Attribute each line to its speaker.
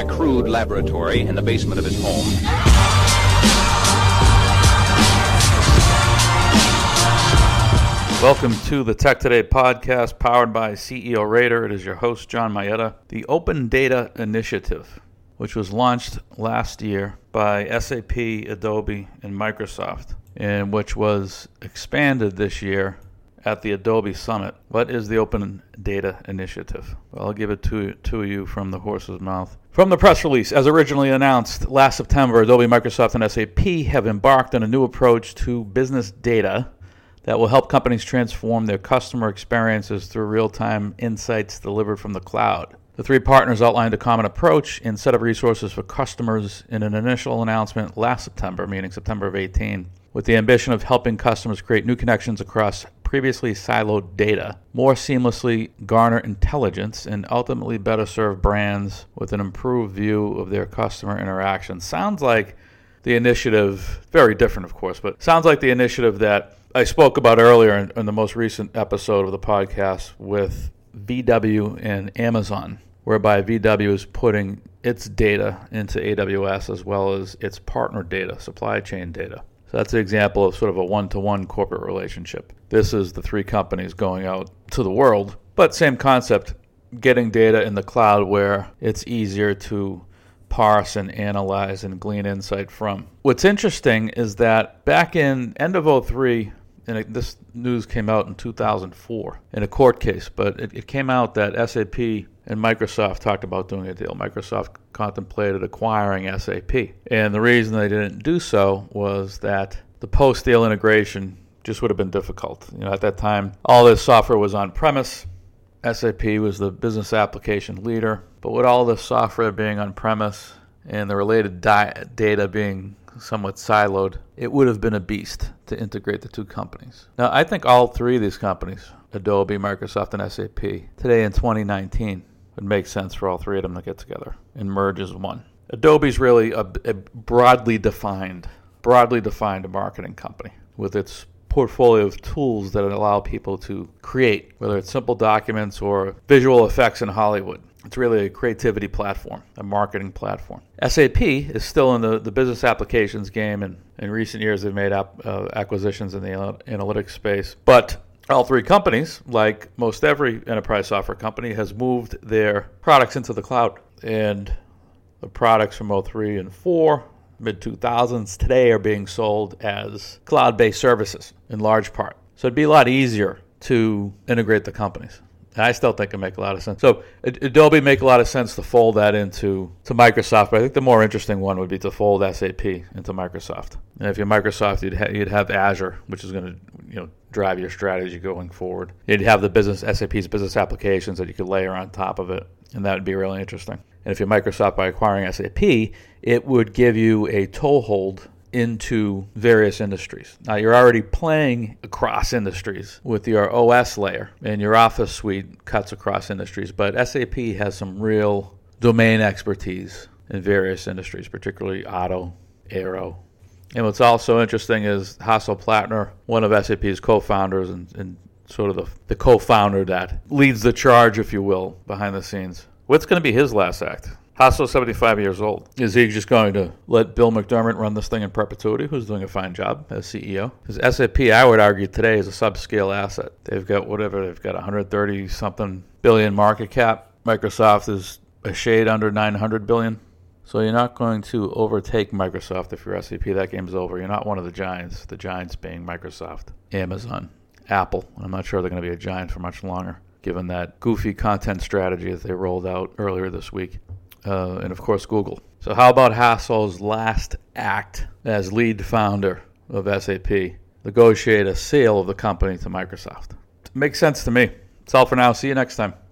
Speaker 1: a crude laboratory in the basement of his home.
Speaker 2: Welcome to the Tech Today podcast powered by CEO Raider. It is your host, John Mayetta. The Open Data Initiative, which was launched last year by SAP, Adobe, and Microsoft, and which was expanded this year at the Adobe Summit. What is the Open Data Initiative? Well, I'll give it to, to you from the horse's mouth. From the press release, as originally announced last September, Adobe, Microsoft, and SAP have embarked on a new approach to business data that will help companies transform their customer experiences through real time insights delivered from the cloud. The three partners outlined a common approach and set of resources for customers in an initial announcement last September, meaning September of 18, with the ambition of helping customers create new connections across previously siloed data, more seamlessly garner intelligence, and ultimately better serve brands with an improved view of their customer interactions. Sounds like the initiative, very different, of course, but sounds like the initiative that I spoke about earlier in, in, the most recent episode of the podcast with VW and Amazon, whereby VW is putting its data into AWS as well as its partner data, supply chain data. So that's an example of sort of a one to one corporate relationship. This is the three companies going out to the world, but same concept getting data in the cloud where it's easier to parse and analyze and glean insight from. What's interesting is that back in end of 03, and this news came out in 2004 in a court case, but it, it, came out that SAP and Microsoft talked about doing a deal. Microsoft contemplated acquiring SAP. And the reason they didn't do so was that the post deal integration just would have been difficult. You know, at that time, all this software was on premise. SAP was the business application leader. But with all this software being on premise and the related di- data being somewhat siloed, it would have been a beast to integrate the two companies. Now, I think all three of these companies, Adobe, Microsoft, and SAP, today in 2019, would make sense for all three of them to get together and merge as one. Adobe's really a, a broadly defined, broadly defined marketing company with its portfolio of tools that allow people to create, whether it's simple documents or visual effects in Hollywood. It's really a creativity platform, a marketing platform. SAP is still in the, the business applications game, and in recent years they've made ap- uh, acquisitions in the analytics space. But all three companies, like most every enterprise software company, has moved their products into the cloud. And the products from 03 and 4, mid 2000s, today are being sold as cloud based services in large part. So it'd be a lot easier to integrate the companies. I still think it make a lot of sense. So Adobe make a lot of sense to fold that into to Microsoft, but I think the more interesting one would be to fold SAP into Microsoft. And if you're Microsoft, you'd, ha- you'd have Azure, which is going to you know drive your strategy going forward. You'd have the business SAP's business applications that you could layer on top of it, and that would be really interesting. And if you're Microsoft by acquiring SAP, it would give you a toehold into various industries. Now, you're already playing across industries with your OS layer, and your Office suite cuts across industries, but SAP has some real domain expertise in various industries, particularly auto, aero. And what's also interesting is Hasso Plattner, one of SAP's co founders and, and sort of the, the co founder that leads the charge, if you will, behind the scenes. What's going to be his last act? Hasso's 75 years old. Is he just going to let Bill McDermott run this thing in perpetuity, who's doing a fine job as CEO? Because SAP, I would argue today, is a subscale asset. They've got whatever, they've got 130 something billion market cap. Microsoft is a shade under 900 billion. So you're not going to overtake Microsoft if you're SAP. That game's over. You're not one of the giants, the giants being Microsoft, Amazon, Apple. I'm not sure they're going to be a giant for much longer, given that goofy content strategy that they rolled out earlier this week uh, and of course Google. So, how about Hasso's last act as lead founder of SAP? Negotiate a sale of the company to Microsoft. Makes sense to me. That's all for now. See you next time.